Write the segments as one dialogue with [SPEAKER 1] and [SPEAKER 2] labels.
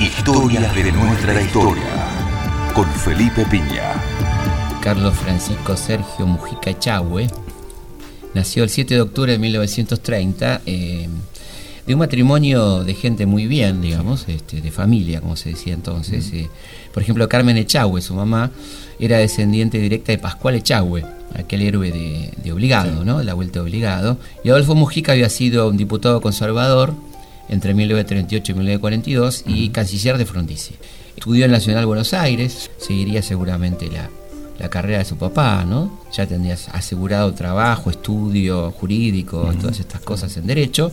[SPEAKER 1] Historias de nuestra historia. Con Felipe Piña.
[SPEAKER 2] Carlos Francisco Sergio Mujica Echagüe nació el 7 de octubre de 1930 eh, de un matrimonio de gente muy bien, digamos, este, de familia, como se decía entonces. Eh, por ejemplo, Carmen Echagüe, su mamá, era descendiente directa de Pascual Echagüe, aquel héroe de, Obligado, ¿no? De la Vuelta de Obligado. Y Adolfo Mujica había sido un diputado conservador entre 1938 y 1942 y canciller de Frondizi. Estudió en Nacional Buenos Aires, seguiría seguramente la, carrera de su papá, ¿no? Ya tendría asegurado trabajo, estudio jurídico, todas estas cosas en derecho.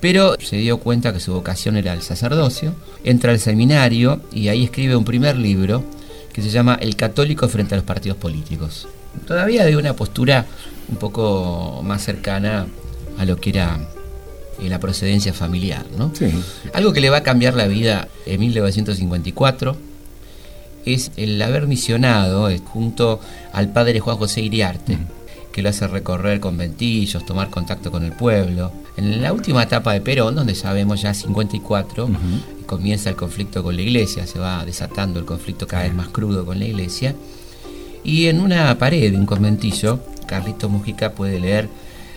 [SPEAKER 2] Pero se dio cuenta que su vocación era el sacerdocio, entra al seminario y ahí escribe un primer libro que se llama El católico frente a los partidos políticos. Todavía de una postura un poco más cercana a lo que era la procedencia familiar. ¿no? Algo que le va a cambiar la vida en 1954 es el haber misionado eh, junto al padre Juan José Iriarte, que lo hace recorrer conventillos, tomar contacto con el pueblo. En la última etapa de Perón, donde sabemos ya 54, comienza el conflicto con la iglesia, se va desatando el conflicto cada vez más crudo con la iglesia. Y en una pared, un conventillo, Carlito Mujica puede leer,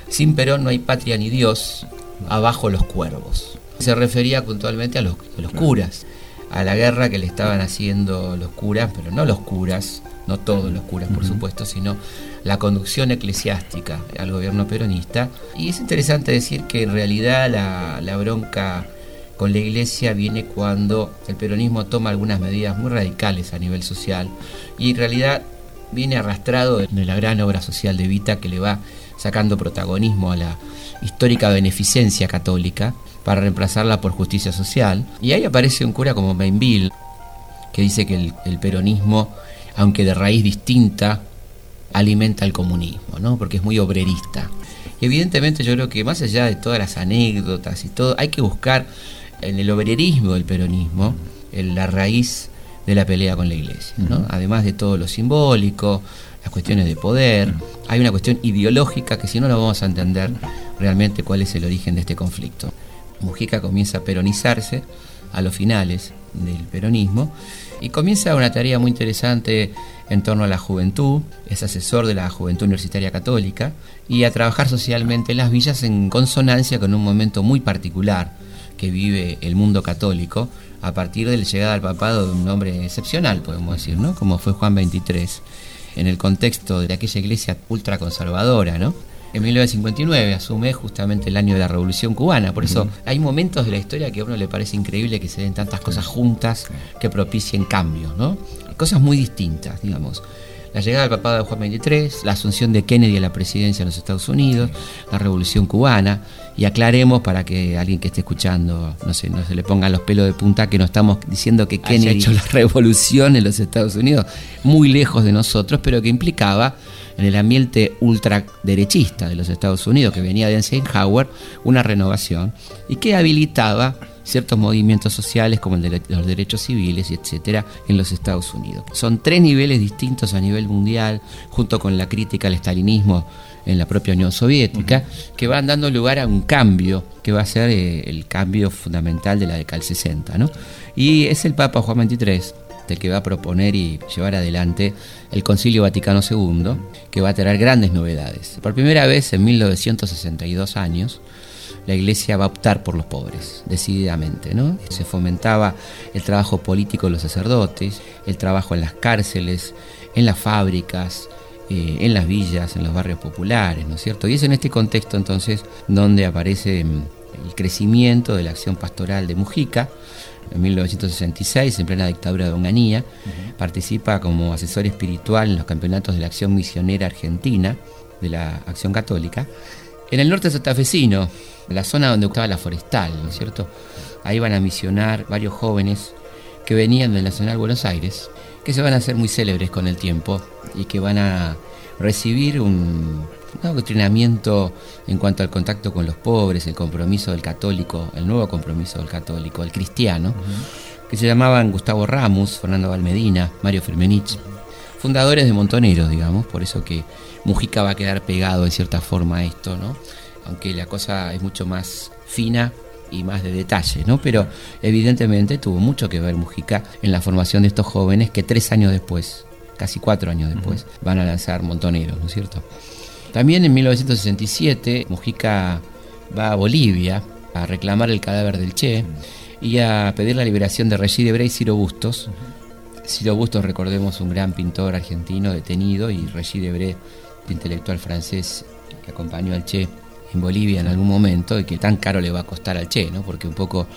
[SPEAKER 2] sin Perón no hay patria ni Dios, abajo los cuervos. Se refería puntualmente a los, curas, a la guerra que le estaban haciendo los curas, pero no los curas, no todos los curas por supuesto, sino la conducción eclesiástica al gobierno peronista. Y es interesante decir que en realidad la, la bronca con la iglesia viene cuando el peronismo toma algunas medidas muy radicales a nivel social y en realidad viene arrastrado de la gran obra social de Vita que le va sacando protagonismo a la histórica beneficencia católica para reemplazarla por justicia social. Y ahí aparece un cura como Mainville, que dice que el, peronismo, aunque de raíz distinta, alimenta el comunismo, ¿no? porque es muy obrerista. Y evidentemente yo creo que más allá de todas las anécdotas y todo, hay que buscar en el obrerismo del peronismo en la raíz de la pelea con la iglesia, ¿no? además de todo lo simbólico, las cuestiones de poder, hay una cuestión ideológica que si no lo vamos a entender realmente cuál es el origen de este conflicto. Mujica comienza a peronizarse a los finales del peronismo y comienza una tarea muy interesante en torno a la juventud, es asesor de la Juventud Universitaria Católica y a trabajar socialmente en las villas en consonancia con un momento muy particular que vive el mundo católico a partir de la llegada al papado de un hombre excepcional, podemos decir, ¿no? Como fue Juan XXIII en el contexto de aquella iglesia ultraconservadora, ¿no? En 1959 asume justamente el año de la Revolución Cubana, por eso hay momentos de la historia que a uno le parece increíble que se den tantas cosas juntas que propicien cambios, ¿no? Cosas muy distintas, digamos. La llegada del papado de Juan XXIII, la asunción de Kennedy a la presidencia de los Estados Unidos, la revolución cubana, y aclaremos para que alguien que esté escuchando, no sé, no se le pongan los pelos de punta, que no estamos diciendo que Kennedy ha hecho la revolución en los Estados Unidos, muy lejos de nosotros, pero que implicaba en el ambiente ultraderechista de los Estados Unidos, que venía de Eisenhower, una renovación, y que habilitaba ciertos movimientos sociales como el de los derechos civiles y etcétera en los Estados Unidos. Son tres niveles distintos a nivel mundial, junto con la crítica al estalinismo en la propia Unión Soviética, que van dando lugar a un cambio que va a ser eh, el cambio fundamental de la década del 60. ¿no? Y es el Papa Juan XXIII el que va a proponer y llevar adelante el Concilio Vaticano II, que va a tener grandes novedades. Por primera vez en 1962 años, la Iglesia va a optar por los pobres, decididamente. ¿no? Se fomentaba el trabajo político de los sacerdotes, el trabajo en las cárceles, en las fábricas, eh, en las villas, en los barrios populares, ¿no es cierto? Y es en este contexto entonces donde aparece mm, el crecimiento de la acción pastoral de Mujica. En 1966, en plena dictadura de Onganía, participa como asesor espiritual en los campeonatos de la acción misionera argentina, de la acción católica, en el norte santafesino, la zona donde estaba la forestal, ¿no es cierto? Ahí van a misionar varios jóvenes que venían del Nacional Buenos Aires, que se van a hacer muy célebres con el tiempo y que van a recibir un, adoctrinamiento en cuanto al contacto con los pobres, el compromiso del católico, el nuevo compromiso del católico, el cristiano, que se llamaban Gustavo Ramos, Fernando Valmedina, Mario Firmenich, fundadores de Montoneros, digamos, por eso que Mujica va a quedar pegado de cierta forma a esto, ¿no? Aunque la cosa es mucho más fina y más de detalle, ¿no? Pero evidentemente tuvo mucho que ver Mujica en la formación de estos jóvenes que tres años después, casi cuatro años después, van a lanzar Montoneros, ¿no es cierto? También en 1967 Mujica va a Bolivia a reclamar el cadáver del Che y a pedir la liberación de Regis Debray y Ciro Bustos. Ciro Bustos, recordemos, un gran pintor argentino detenido y Regis Debray, intelectual francés que acompañó al Che en Bolivia en algún momento y que tan caro le va a costar al Che, ¿no? porque un poco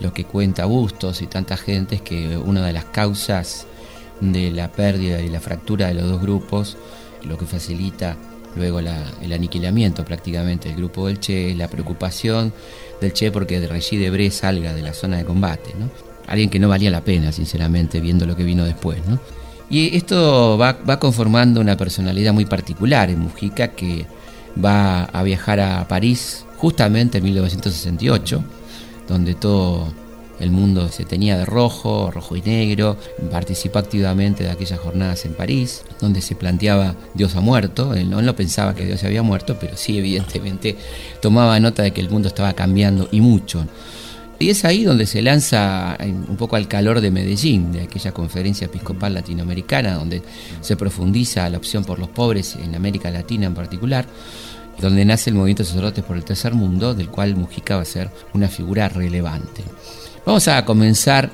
[SPEAKER 2] lo que cuenta Bustos y tanta gente es que una de las causas de la pérdida y la fractura de los dos grupos, lo que facilita luego el aniquilamiento prácticamente del grupo del Che, la preocupación del Che porque Regis Debré salga de la zona de combate, ¿no? Alguien que no valía la pena, sinceramente, viendo lo que vino después, ¿no? Y esto va, va conformando una personalidad muy particular en Mujica que va a viajar a París justamente en 1968, donde todo el mundo se tenía de rojo, rojo y negro, participó activamente de aquellas jornadas en París, donde se planteaba Dios ha muerto, él no, pensaba que Dios había muerto, pero sí evidentemente tomaba nota de que el mundo estaba cambiando y mucho. Y es ahí donde se lanza un poco al calor de Medellín, de aquella conferencia episcopal latinoamericana, donde se profundiza la opción por los pobres en América Latina en particular, donde nace el movimiento de sacerdotes por el tercer mundo, del cual Mujica va a ser una figura relevante. Vamos a comenzar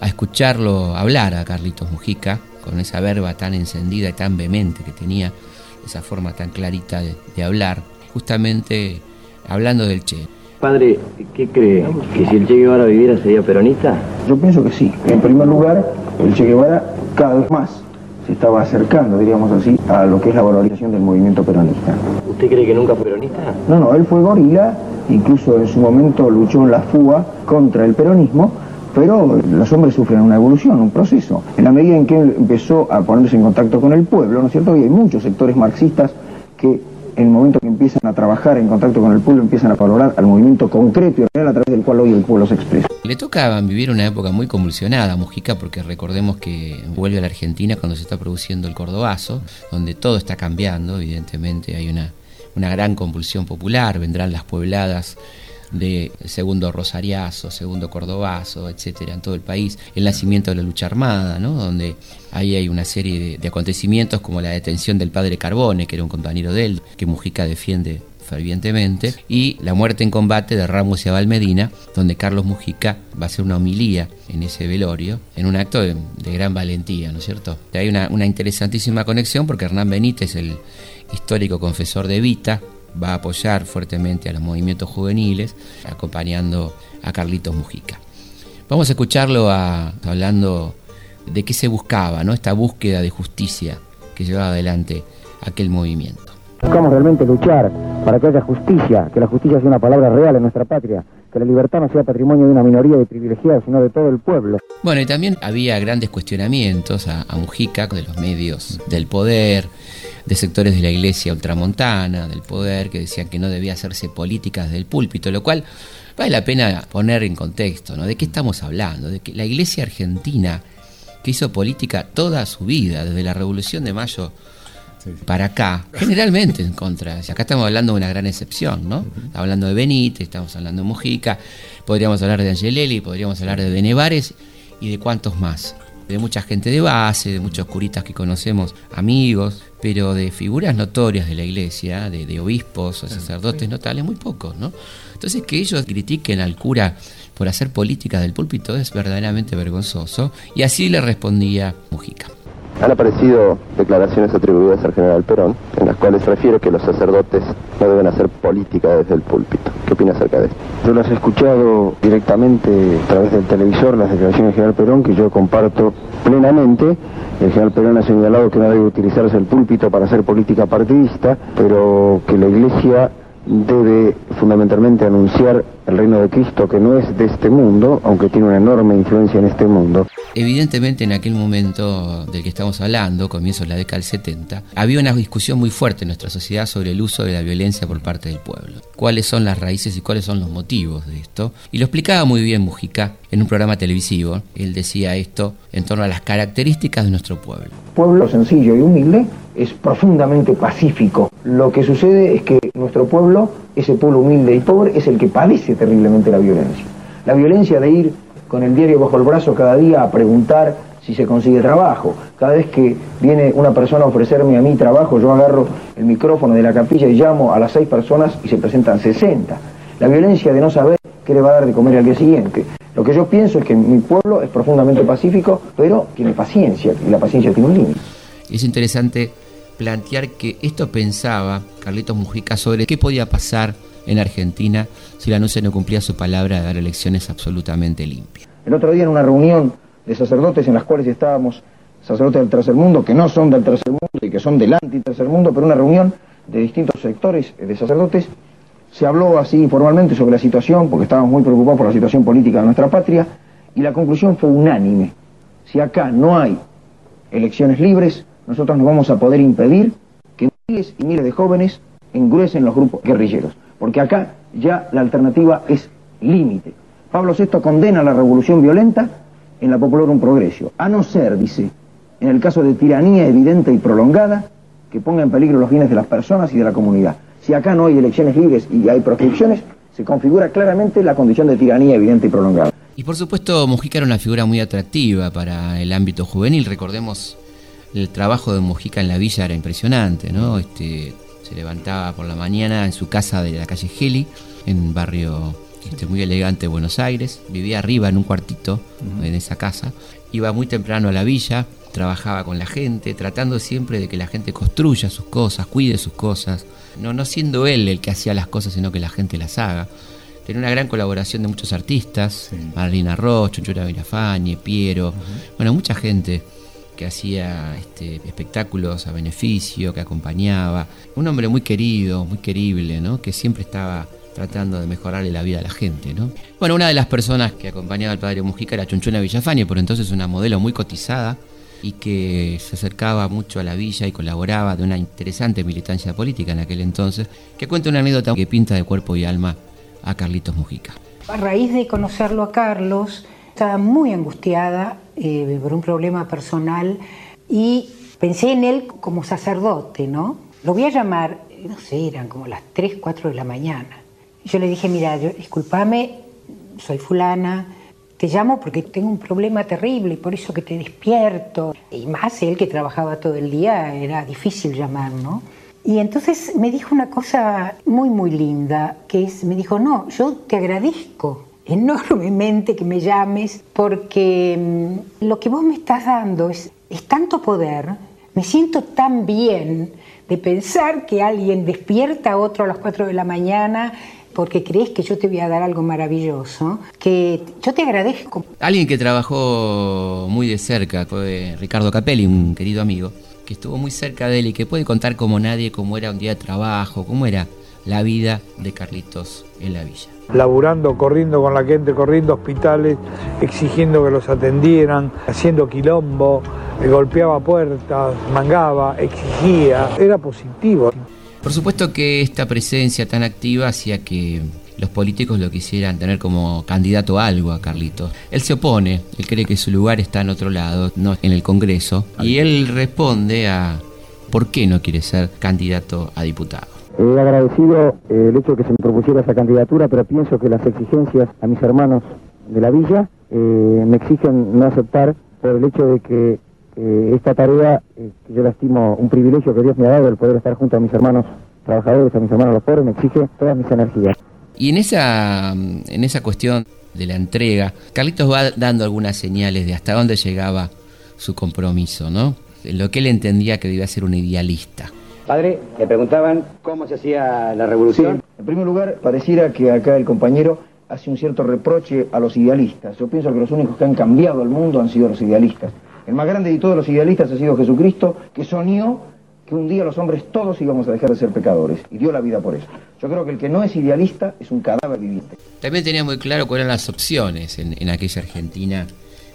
[SPEAKER 2] a escucharlo hablar a Carlitos Mujica, con esa verba tan encendida y tan vehemente que tenía, esa forma tan clarita de, hablar, justamente hablando del Che.
[SPEAKER 3] Padre, ¿qué cree? ¿Que si el Che Guevara viviera sería peronista?
[SPEAKER 4] Yo pienso que sí. En primer lugar, el Che Guevara cada vez más se estaba acercando, diríamos así, a lo que es la valorización del movimiento peronista.
[SPEAKER 3] ¿Usted cree que nunca fue peronista?
[SPEAKER 4] No, no, él fue gorila incluso en su momento luchó en la fuga contra el peronismo, pero los hombres sufren una evolución, un proceso. En la medida en que él empezó a ponerse en contacto con el pueblo, ¿no es cierto? Y hay muchos sectores marxistas que en el momento que empiezan a trabajar en contacto con el pueblo empiezan a valorar al movimiento concreto y real a través del cual hoy el pueblo se expresa.
[SPEAKER 2] Le toca vivir una época muy convulsionada a Mujica porque recordemos que vuelve a la Argentina cuando se está produciendo el Cordobazo, donde todo está cambiando, evidentemente hay una una gran convulsión popular, vendrán las puebladas de segundo Rosariazo, segundo Cordobazo, etcétera, en todo el país, el nacimiento de la lucha armada, ¿no? donde ahí hay una serie de, acontecimientos como la detención del padre Carbone, que era un compañero de él, que Mujica defiende fervientemente, y la muerte en combate de Ramos y Abal Medina, donde Carlos Mujica va a hacer una homilía en ese velorio, en un acto de, gran valentía, ¿no es cierto? Hay una, una interesantísima conexión porque Hernán Benítez, el, histórico confesor de Vita, va a apoyar fuertemente a los movimientos juveniles, acompañando a Carlitos Mujica. Vamos a escucharlo hablando de qué se buscaba, ¿no? esta búsqueda de justicia que llevaba adelante aquel movimiento.
[SPEAKER 5] Buscamos realmente luchar para que haya justicia, que la justicia sea una palabra real en nuestra patria, que la libertad no sea patrimonio de una minoría de privilegiados, sino de todo el pueblo.
[SPEAKER 2] Bueno, y también había grandes cuestionamientos a, a Mujica de los medios del poder, de sectores de la iglesia ultramontana, del poder, que decían que no debía hacerse políticas del púlpito, lo cual vale la pena poner en contexto, ¿no? ¿De qué estamos hablando? De que la iglesia argentina, que hizo política toda su vida, desde la Revolución de Mayo para acá, generalmente en contra. acá estamos hablando de una gran excepción, ¿no? Estamos hablando de Benítez, estamos hablando de Mujica, podríamos hablar de Angelelli, podríamos hablar de Benevares y de cuántos más de mucha gente de base, de muchos curitas que conocemos, amigos, pero de figuras notorias de la iglesia, de, obispos o sacerdotes notables, muy pocos, ¿no? Entonces que ellos critiquen al cura por hacer política del púlpito es verdaderamente vergonzoso, y así le respondía Mujica.
[SPEAKER 6] Han aparecido declaraciones atribuidas al general Perón, en las cuales refiere que los sacerdotes no deben hacer política desde el púlpito. ¿Qué opina acerca de esto?
[SPEAKER 4] Yo las he escuchado directamente a través del televisor, las declaraciones del general Perón, que yo comparto plenamente. El general Perón ha señalado que no debe utilizarse el púlpito para hacer política partidista, pero que la Iglesia debe fundamentalmente anunciar el reino de Cristo que no es de este mundo, aunque tiene una enorme influencia en este mundo.
[SPEAKER 2] Evidentemente en aquel momento del que estamos hablando, comienzo de la década del 70, había una discusión muy fuerte en nuestra sociedad sobre el uso de la violencia por parte del pueblo. Cuáles son las raíces y cuáles son los motivos de esto. Y lo explicaba muy bien Mujica en un programa televisivo. Él decía esto en torno a las características de nuestro pueblo.
[SPEAKER 4] Pueblo sencillo y humilde es profundamente pacífico. Lo que sucede es que nuestro pueblo, ese pueblo humilde y pobre, es el que padece terriblemente la violencia. La violencia de ir con el diario bajo el brazo cada día a preguntar si se consigue trabajo. Cada vez que viene una persona a ofrecerme a mí trabajo, yo agarro el micrófono de la capilla y llamo a las seis personas y se presentan 60. La violencia de no saber qué le va a dar de comer al día siguiente. Lo que yo pienso es que mi pueblo es profundamente pacífico, pero tiene paciencia, y la paciencia tiene un límite.
[SPEAKER 2] Es interesante plantear que esto pensaba Carlitos Mujica sobre qué podía pasar en Argentina si la NUCE no cumplía su palabra de dar elecciones absolutamente limpias.
[SPEAKER 4] El otro día en una reunión de sacerdotes en las cuales estábamos sacerdotes del tercer mundo, que no son del tercer mundo y que son del anti-tercer mundo, pero una reunión de distintos sectores de sacerdotes, se habló así informalmente sobre la situación, porque estábamos muy preocupados por la situación política de nuestra patria, y la conclusión fue unánime. Si acá no hay elecciones libres, nosotros no vamos a poder impedir que miles y miles de jóvenes engruesen los grupos guerrilleros porque acá ya la alternativa es límite. Pablo VI condena la revolución violenta en la un Progreso, a no ser, dice, en el caso de tiranía evidente y prolongada, que ponga en peligro los bienes de las personas y de la comunidad. Si acá no hay elecciones libres y hay proscripciones, se configura claramente la condición de tiranía evidente y prolongada.
[SPEAKER 2] Y por supuesto, Mujica era una figura muy atractiva para el ámbito juvenil. Recordemos el trabajo de Mujica en la villa era impresionante, ¿no? Este, se levantaba por la mañana en su casa de la calle Geli, en un barrio este, muy elegante de Buenos Aires. Vivía arriba en un cuartito en esa casa. Iba muy temprano a la villa, trabajaba con la gente, tratando siempre de que la gente construya sus cosas, cuide sus cosas. No, no siendo él el que hacía las cosas, sino que la gente las haga. Tenía una gran colaboración de muchos artistas, Marlina Roche, Chunchura Virafañe, Piero, bueno, mucha gente que hacía este, espectáculos a beneficio, que acompañaba. Un hombre muy querido, muy querible, ¿no? que siempre estaba tratando de mejorarle la vida a la gente. ¿no? Bueno, una de las personas que acompañaba al padre Mujica era Chunchuna Villafañe, por entonces una modelo muy cotizada y que se acercaba mucho a la villa y colaboraba de una interesante militancia política en aquel entonces, que cuenta una anécdota que pinta de cuerpo y alma a Carlitos Mujica.
[SPEAKER 7] A raíz de conocerlo a Carlos, estaba muy angustiada eh, por un problema personal y pensé en él como sacerdote, ¿no? Lo voy a llamar, no sé, eran como las 3, 4 de la mañana. Yo le dije, mira, discúlpame, soy fulana, te llamo porque tengo un problema terrible y por eso que te despierto. Y más él que trabajaba todo el día, era difícil llamar, ¿no? Y entonces me dijo una cosa muy, muy linda, que es, me dijo, no, yo te agradezco enormemente que me llames porque mm, lo que vos me estás dando es, es tanto poder, me siento tan bien de pensar que alguien despierta a otro a las 4 de la mañana porque crees que yo te voy a dar algo maravilloso, que yo te agradezco.
[SPEAKER 2] Alguien que trabajó muy de cerca fue Ricardo Capelli, un querido amigo, que estuvo muy cerca de él y que puede contar como nadie cómo era un día de trabajo, cómo era la vida de Carlitos en la villa
[SPEAKER 8] laburando, corriendo con la gente, corriendo hospitales, exigiendo que los atendieran, haciendo quilombo, golpeaba puertas, mangaba, exigía, era positivo.
[SPEAKER 2] Por supuesto que esta presencia tan activa hacía que los políticos lo quisieran tener como candidato a algo a Carlitos. Él se opone, él cree que su lugar está en otro lado, no en el Congreso, y él responde a por qué no quiere ser candidato a diputado.
[SPEAKER 5] He agradecido eh, el hecho de que se me propusiera esa candidatura, pero pienso que las exigencias a mis hermanos de la villa eh, me exigen no aceptar por el hecho de que eh, esta tarea, que yo la estimo un privilegio que Dios me ha dado, el poder estar junto a mis hermanos trabajadores, a mis hermanos los pobres, me exige todas mis energías.
[SPEAKER 2] Y en esa, en esa cuestión de la entrega, Carlitos va dando algunas señales de hasta dónde llegaba su compromiso, ¿no? Lo que él entendía que debía ser un idealista.
[SPEAKER 3] Padre, le preguntaban cómo se hacía la revolución.
[SPEAKER 4] En primer lugar, pareciera que acá el compañero hace un cierto reproche a los idealistas. Yo pienso que los únicos que han cambiado el mundo han sido los idealistas. El más grande de todos los idealistas ha sido Jesucristo, que soñó que un día los hombres todos íbamos a dejar de ser pecadores y dio la vida por eso. Yo creo que el que no es idealista es un cadáver viviente.
[SPEAKER 2] También tenía muy claro cuáles eran las opciones en, en aquella Argentina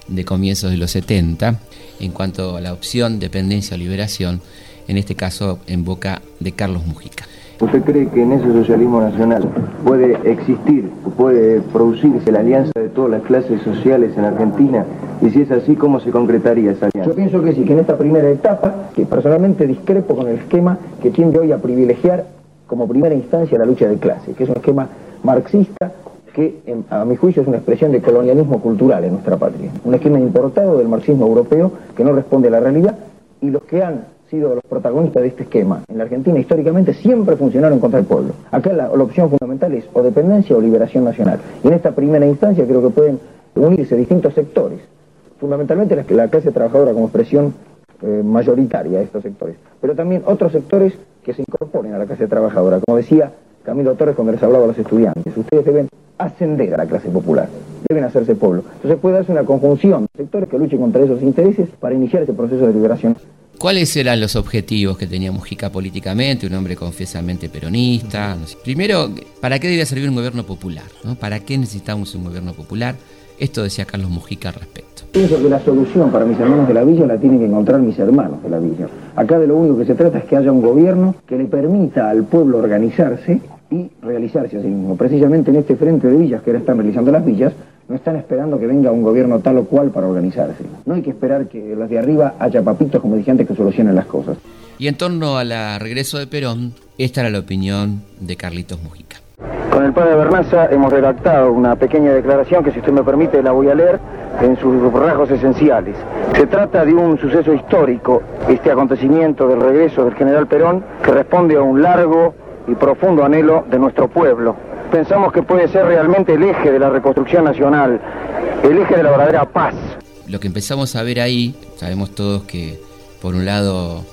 [SPEAKER 2] de comienzos de los 70 en cuanto a la opción dependencia o liberación, en este caso en boca de Carlos Mujica.
[SPEAKER 4] ¿Usted cree que en ese socialismo nacional puede existir, puede producirse la alianza de todas las clases sociales en Argentina? Y si es así, ¿cómo se concretaría esa alianza? Yo pienso que sí, que en esta primera etapa, que personalmente discrepo con el esquema que tiende hoy a privilegiar como primera instancia la lucha de clases, que es un esquema marxista que a mi juicio es una expresión de colonialismo cultural en nuestra patria. Un esquema importado del marxismo europeo que no responde a la realidad y los que han sido los protagonistas de este esquema en la Argentina históricamente siempre funcionaron contra el pueblo. Acá la, opción fundamental es o dependencia o liberación nacional. Y en esta primera instancia creo que pueden unirse distintos sectores, fundamentalmente la, clase trabajadora como expresión eh, mayoritaria de estos sectores, pero también otros sectores que se incorporen a la clase trabajadora. Como decía Camilo Torres cuando les hablaba a los estudiantes, ustedes deben ascender a la clase popular, deben hacerse pueblo. Entonces puede darse una conjunción de sectores que luchen contra esos intereses para iniciar ese proceso de liberación.
[SPEAKER 2] ¿Cuáles eran los objetivos que tenía Mujica políticamente, un hombre confiesamente peronista? Primero, ¿para qué debía servir un gobierno popular? ¿Para qué necesitamos un gobierno popular? Esto decía Carlos Mujica al respecto.
[SPEAKER 4] Pienso que la solución para mis hermanos de la villa la tienen que encontrar mis hermanos de la villa. Acá de lo único que se trata es que haya un gobierno que le permita al pueblo organizarse y realizarse a sí mismo. Precisamente en este frente de villas que ahora están realizando las villas, no están esperando que venga un gobierno tal o cual para organizarse. No hay que esperar que los de arriba haya papitos, como dije antes, que solucionen las cosas.
[SPEAKER 2] Y en torno al regreso de Perón, esta era la opinión de Carlitos Mujica.
[SPEAKER 5] Con el padre Bernaza hemos redactado una pequeña declaración que si usted me permite la voy a leer en sus rasgos esenciales. Se trata de un suceso histórico, este acontecimiento del regreso del general Perón, que responde a un largo y profundo anhelo de nuestro pueblo. Pensamos que puede ser realmente el eje de la reconstrucción nacional, el eje de la verdadera paz.
[SPEAKER 2] Lo que empezamos a ver ahí, sabemos todos que por un lado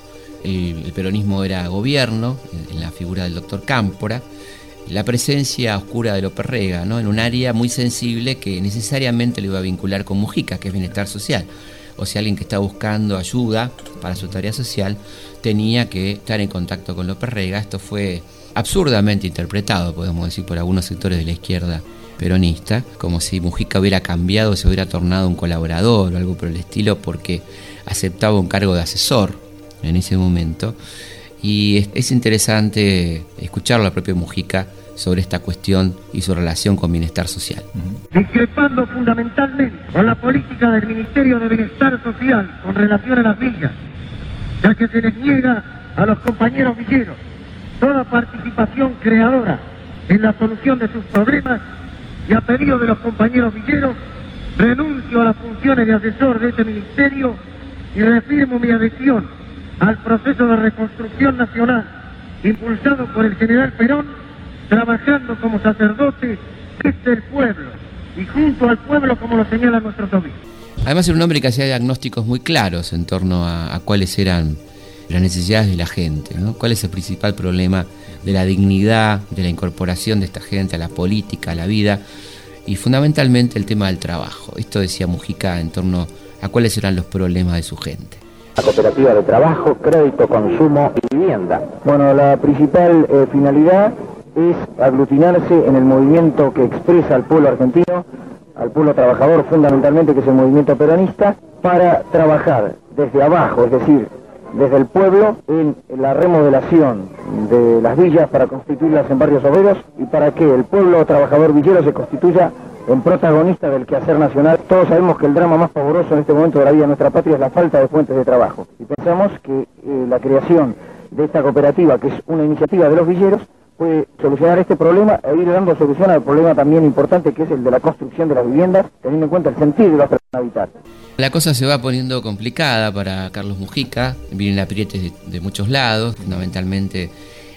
[SPEAKER 2] el, peronismo era gobierno, en, la figura del doctor Cámpora, la presencia oscura de López Rega, ¿no? en un área muy sensible que necesariamente le iba a vincular con Mujica, que es bienestar social. O sea, alguien que está buscando ayuda para su tarea social tenía que estar en contacto con López Rega. Esto fue absurdamente interpretado, podemos decir, por algunos sectores de la izquierda peronista, como si Mujica hubiera cambiado, se hubiera tornado un colaborador o algo por el estilo, porque aceptaba un cargo de asesor en ese momento. Y es, interesante escuchar a la propia Mujica sobre esta cuestión y su relación con bienestar social.
[SPEAKER 9] Discrepando fundamentalmente con la política del Ministerio de Bienestar Social con relación a las villas, ya que se les niega a los compañeros villeros toda participación creadora en la solución de sus problemas y a pedido de los compañeros villeros, renuncio a las funciones de asesor de este ministerio y reafirmo mi adhesión al proceso de reconstrucción nacional impulsado por el general Perón, trabajando como sacerdote desde el pueblo y junto al pueblo como lo señalan nuestros obispos.
[SPEAKER 2] Además era un hombre que hacía diagnósticos muy claros en torno a, a cuáles eran las necesidades de la gente, ¿no? ¿Cuál es el principal problema de la dignidad, de la incorporación de esta gente a la política, a la vida? Y fundamentalmente el tema del trabajo. Esto decía Mujica en torno a cuáles eran los problemas de su gente.
[SPEAKER 5] La cooperativa de trabajo, crédito, consumo y vivienda. Bueno, la principal eh, finalidad es aglutinarse en el movimiento que expresa al pueblo argentino, al pueblo trabajador fundamentalmente, que es el movimiento peronista, para trabajar desde abajo, es decir, desde el pueblo en la remodelación de las villas para constituirlas en barrios obreros y para que el pueblo trabajador villero se constituya en protagonista del quehacer nacional. Todos sabemos que el drama más pavoroso en este momento de la vida de nuestra patria es la falta de fuentes de trabajo. Y pensamos que eh, la creación de esta cooperativa, que es una iniciativa de los villeros, puede solucionar este problema e ir dando solución al problema también importante que es el de la construcción de las viviendas, teniendo en cuenta el sentido de las personas habitar.
[SPEAKER 2] La cosa se va poniendo complicada para Carlos Mujica, vienen aprietes de, muchos lados, fundamentalmente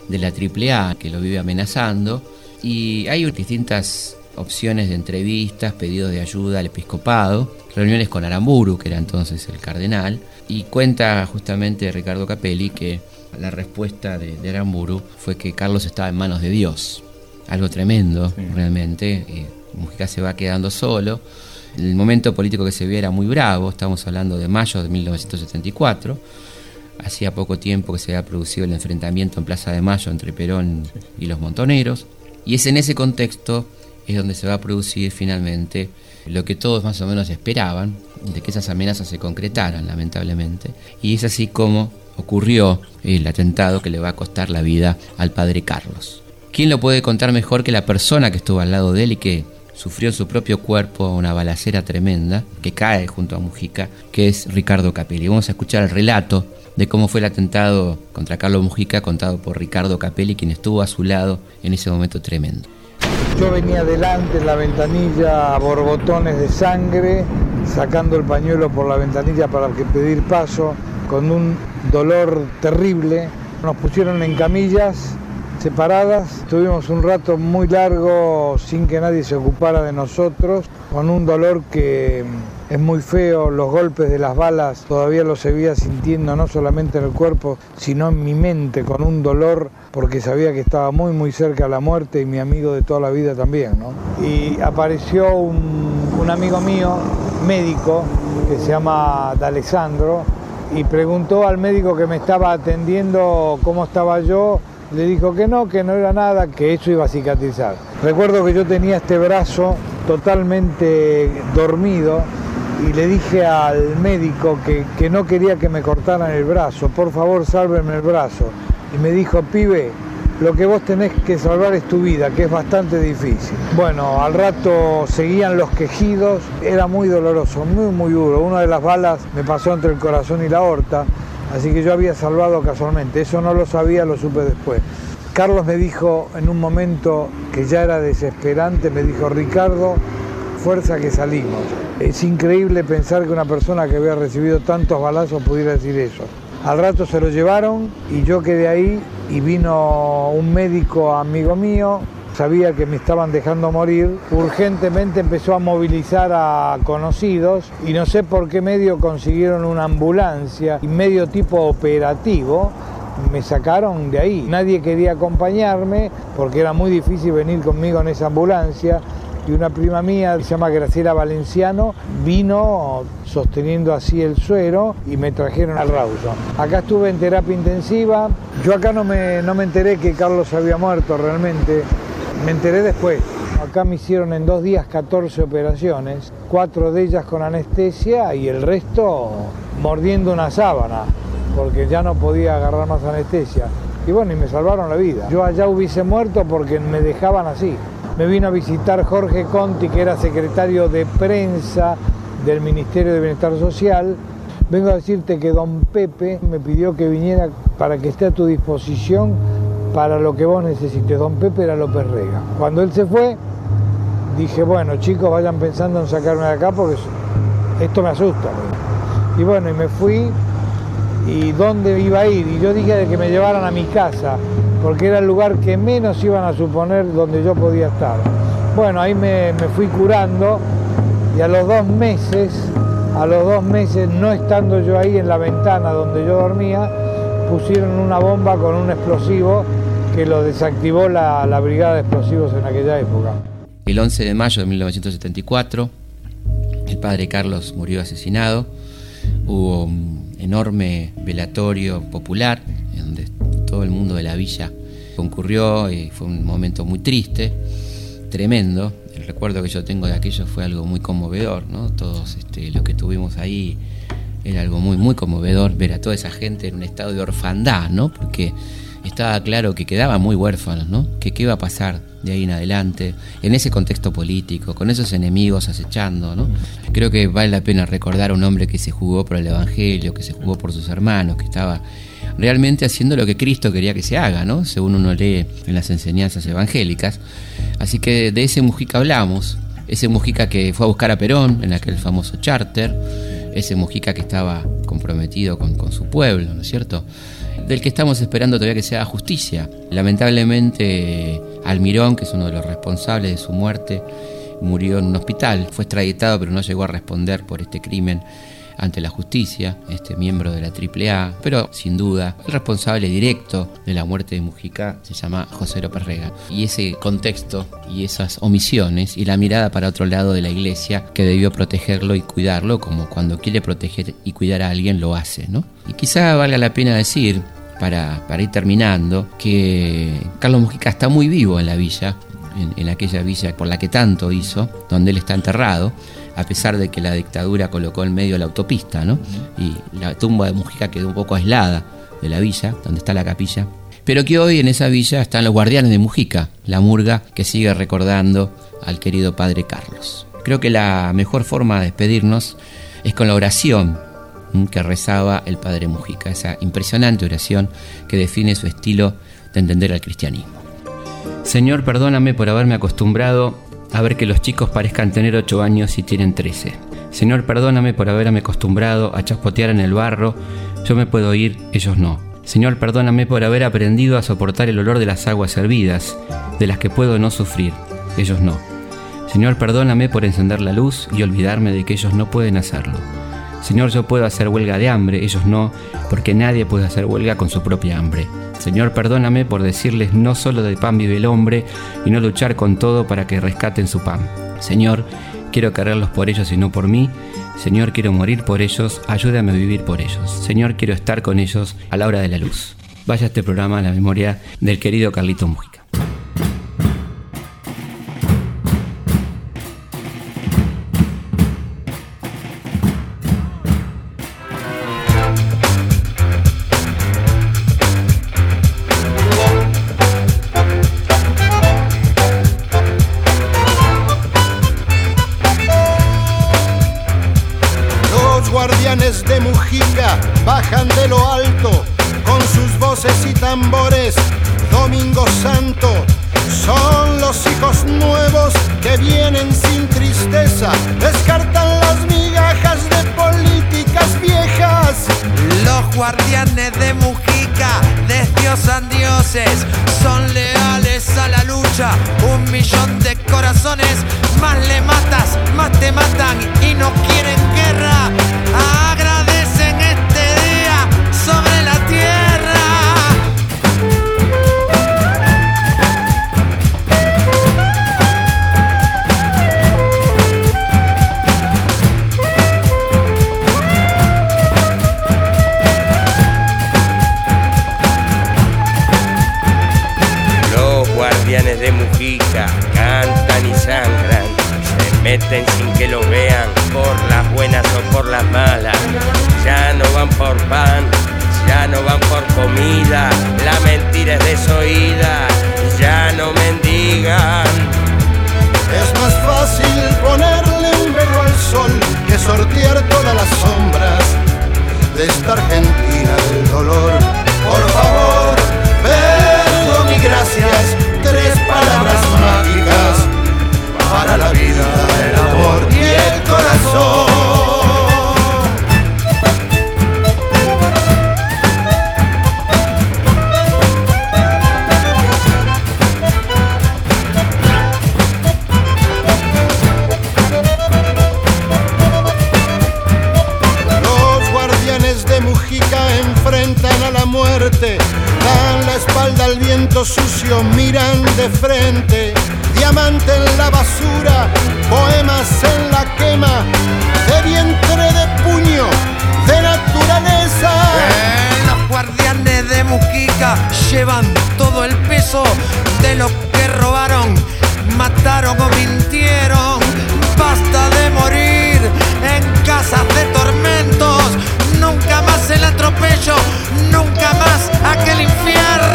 [SPEAKER 2] de la AAA que lo vive amenazando, y hay distintas opciones de entrevistas, pedidos de ayuda al episcopado, reuniones con Aramburu, que era entonces el cardenal, y cuenta justamente Ricardo Capelli que la respuesta de, Aramburu fue que Carlos estaba en manos de Dios. Algo tremendo, realmente. Eh, Mujica se va quedando solo. El momento político que se ve era muy bravo, estamos hablando de mayo de 1974. Hacía poco tiempo que se había producido el enfrentamiento en Plaza de Mayo entre Perón y los montoneros. Y es en ese contexto es donde se va a producir finalmente lo que todos más o menos esperaban, de que esas amenazas se concretaran, lamentablemente. Y es así como ocurrió el atentado que le va a costar la vida al padre Carlos. ¿Quién lo puede contar mejor que la persona que estuvo al lado de él y que sufrió en su propio cuerpo una balacera tremenda que cae junto a Mujica, que es Ricardo Capelli? Vamos a escuchar el relato de cómo fue el atentado contra Carlos Mujica contado por Ricardo Capelli, quien estuvo a su lado en ese momento tremendo.
[SPEAKER 8] Yo venía adelante en la ventanilla a borbotones de sangre, sacando el pañuelo por la ventanilla para pedir paso, con un dolor terrible. Nos pusieron en camillas separadas, tuvimos un rato muy largo sin que nadie se ocupara de nosotros, con un dolor que es muy feo, los golpes de las balas todavía los seguía sintiendo no solamente en el cuerpo, sino en mi mente, con un dolor porque sabía que estaba muy muy cerca de la muerte y mi amigo de toda la vida también. ¿no? Y apareció un, un amigo mío, médico, que se llama D'Alessandro, y preguntó al médico que me estaba atendiendo cómo estaba yo le dijo que no, que no era nada, que eso iba a cicatrizar. Recuerdo que yo tenía este brazo totalmente dormido y le dije al médico que, que no quería que me cortaran el brazo, por favor sálvenme el brazo. Y me dijo, pibe, lo que vos tenés que salvar es tu vida, que es bastante difícil. Bueno, al rato seguían los quejidos, era muy doloroso, muy, muy duro. Una de las balas me pasó entre el corazón y la aorta Así que yo había salvado casualmente, eso no lo sabía, lo supe después. Carlos me dijo en un momento que ya era desesperante, me dijo, Ricardo, fuerza que salimos. Es increíble pensar que una persona que había recibido tantos balazos pudiera decir eso. Al rato se lo llevaron y yo quedé ahí y vino un médico amigo mío, sabía que me estaban dejando morir, urgentemente empezó a movilizar a conocidos y no sé por qué medio consiguieron una ambulancia y medio tipo operativo me sacaron de ahí. Nadie quería acompañarme porque era muy difícil venir conmigo en esa ambulancia. Y una prima mía, se llama Graciela Valenciano, vino sosteniendo así el suero y me trajeron al Rawson. Acá estuve en terapia intensiva. Yo acá no me, no me enteré que Carlos había muerto realmente. Me enteré después. Acá me hicieron en dos días 14 operaciones, cuatro de ellas con anestesia y el resto mordiendo una sábana, porque ya no podía agarrar más anestesia. Y bueno, y me salvaron la vida. Yo allá hubiese muerto porque me dejaban así. Me vino a visitar Jorge Conti, que era secretario de prensa del Ministerio de Bienestar Social. Vengo a decirte que don Pepe me pidió que viniera para que esté a tu disposición para lo que vos necesites. Don Pepe era López Rega. Cuando él se fue, dije, bueno, chicos, vayan pensando en sacarme de acá porque esto me asusta. Y bueno, y me fui y dónde iba a ir. Y yo dije que me llevaran a mi casa, porque era el lugar que menos iban a suponer donde yo podía estar. Bueno, ahí me, me fui curando y a los dos meses, a los dos meses, no estando yo ahí en la ventana donde yo dormía, pusieron una bomba con un explosivo que lo desactivó la, la Brigada de Explosivos en aquella época.
[SPEAKER 2] El 11 de mayo de 1974, el padre Carlos murió asesinado. Hubo enorme velatorio popular en donde todo el mundo de la villa concurrió y fue un momento muy triste, tremendo. El recuerdo que yo tengo de aquello fue algo muy conmovedor, ¿no? Todos este, los que estuvimos ahí era algo muy, muy conmovedor ver a toda esa gente en un estado de orfandad, ¿no? Porque estaba claro que quedaban muy huérfanos, ¿no? Que qué iba a pasar de ahí en adelante, en ese contexto político, con esos enemigos acechando, ¿no? Creo que vale la pena recordar a un hombre que se jugó por el Evangelio, que se jugó por sus hermanos, que estaba realmente haciendo lo que Cristo quería que se haga, ¿no? Según uno lee en las enseñanzas evangélicas. Así que de ese Mujica hablamos, ese Mujica que fue a buscar a Perón en aquel famoso charter, ese Mujica que estaba comprometido con, con su pueblo, ¿no es cierto? Del que estamos esperando todavía que se haga justicia. Lamentablemente, Almirón, que es uno de los responsables de su muerte, murió en un hospital. Fue extraditado, pero no llegó a responder por este crimen ante la justicia, este miembro de la AAA, pero sin duda el responsable directo de la muerte de Mujica se llama José López Rega. Y ese contexto y esas omisiones y la mirada para otro lado de la iglesia que debió protegerlo y cuidarlo, como cuando quiere proteger y cuidar a alguien lo hace, ¿no? Y quizá valga la pena decir para, ir terminando, que Carlos Mujica está muy vivo en la villa, en aquella villa por la que tanto hizo, donde él está enterrado, a pesar de que la dictadura colocó en medio la autopista, ¿no? Y la tumba de Mujica quedó un poco aislada de la villa, donde está la capilla. Pero que hoy en esa villa están los guardianes de Mujica, la murga que sigue recordando al querido padre Carlos. Creo que la mejor forma de despedirnos es con la oración que rezaba el padre Mujica, esa impresionante oración que define su estilo de entender al cristianismo. Señor, perdóname por haberme acostumbrado a ver que los chicos parezcan tener 8 años y tienen 13. Señor, perdóname por haberme acostumbrado a chaspotear en el barro. Yo me puedo ir, ellos no. Señor, perdóname por haber aprendido a soportar el olor de las aguas hervidas, de las que puedo no sufrir, ellos no. Señor, perdóname por encender la luz y olvidarme de que ellos no pueden hacerlo. Señor, yo puedo hacer huelga de hambre, ellos no, porque nadie puede hacer huelga con su propia hambre. Señor, perdóname por decirles no solo de pan vive el hombre y no luchar con todo para que rescaten su pan. Señor, quiero quererlos por ellos y no por mí. Señor, quiero morir por ellos, ayúdame a vivir por ellos. Señor, quiero estar con ellos a la hora de la luz. Vaya este programa a la memoria del querido Carlito Mujica.
[SPEAKER 10] trapito sucio miran de frente, diamante en la basura, poemas en la quema,
[SPEAKER 11] de vientre de puño,
[SPEAKER 10] de
[SPEAKER 11] naturaleza.
[SPEAKER 12] Eh, los guardianes de Mujica llevan todo el peso de lo que robaron, mataron o mintieron. Basta de morir en casas de tormentos, nunca más el atropello, nunca más aquel infierno.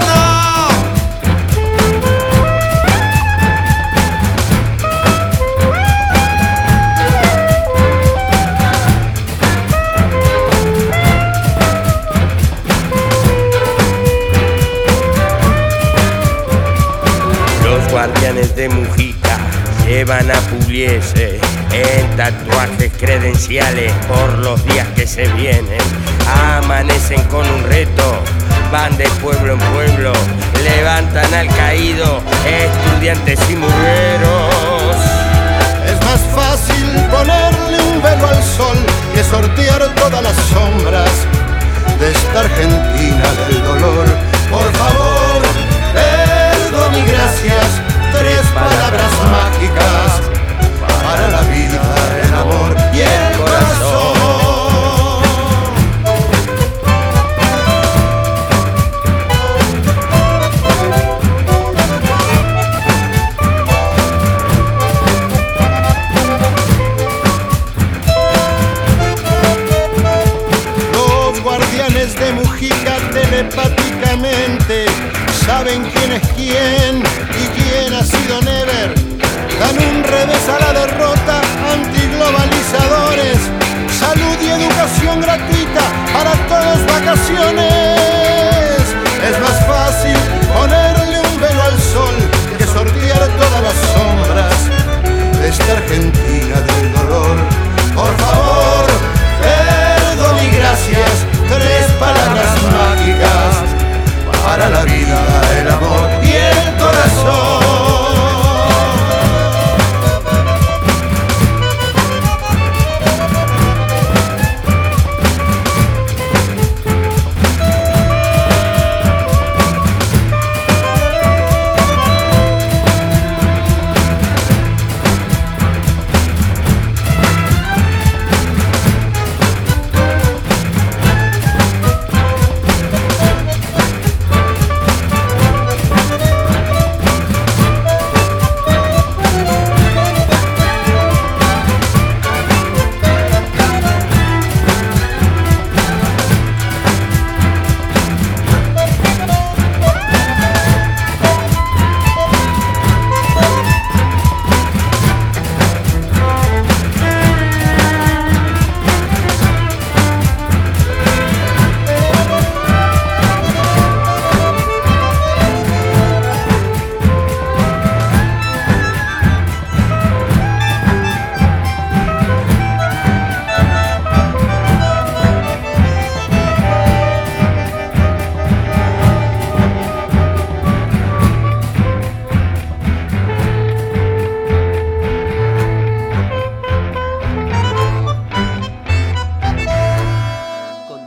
[SPEAKER 13] llevan
[SPEAKER 10] a Pugliese en tatuajes credenciales por los días que se vienen.
[SPEAKER 13] Amanecen con un reto, van de pueblo en pueblo, levantan al caído, estudiantes y murgueros.
[SPEAKER 10] Es más fácil ponerle un velo al sol que sortear todas las sombras de esta Argentina del dolor. Por favor, perdón y gracias tres palabras mágicas para la vida. Dan un revés a la derrota antiglobalizadores. Salud y educación gratuita
[SPEAKER 11] para todos
[SPEAKER 10] vacaciones. Es más fácil ponerle un velo al sol que sortear todas las sombras de esta Argentina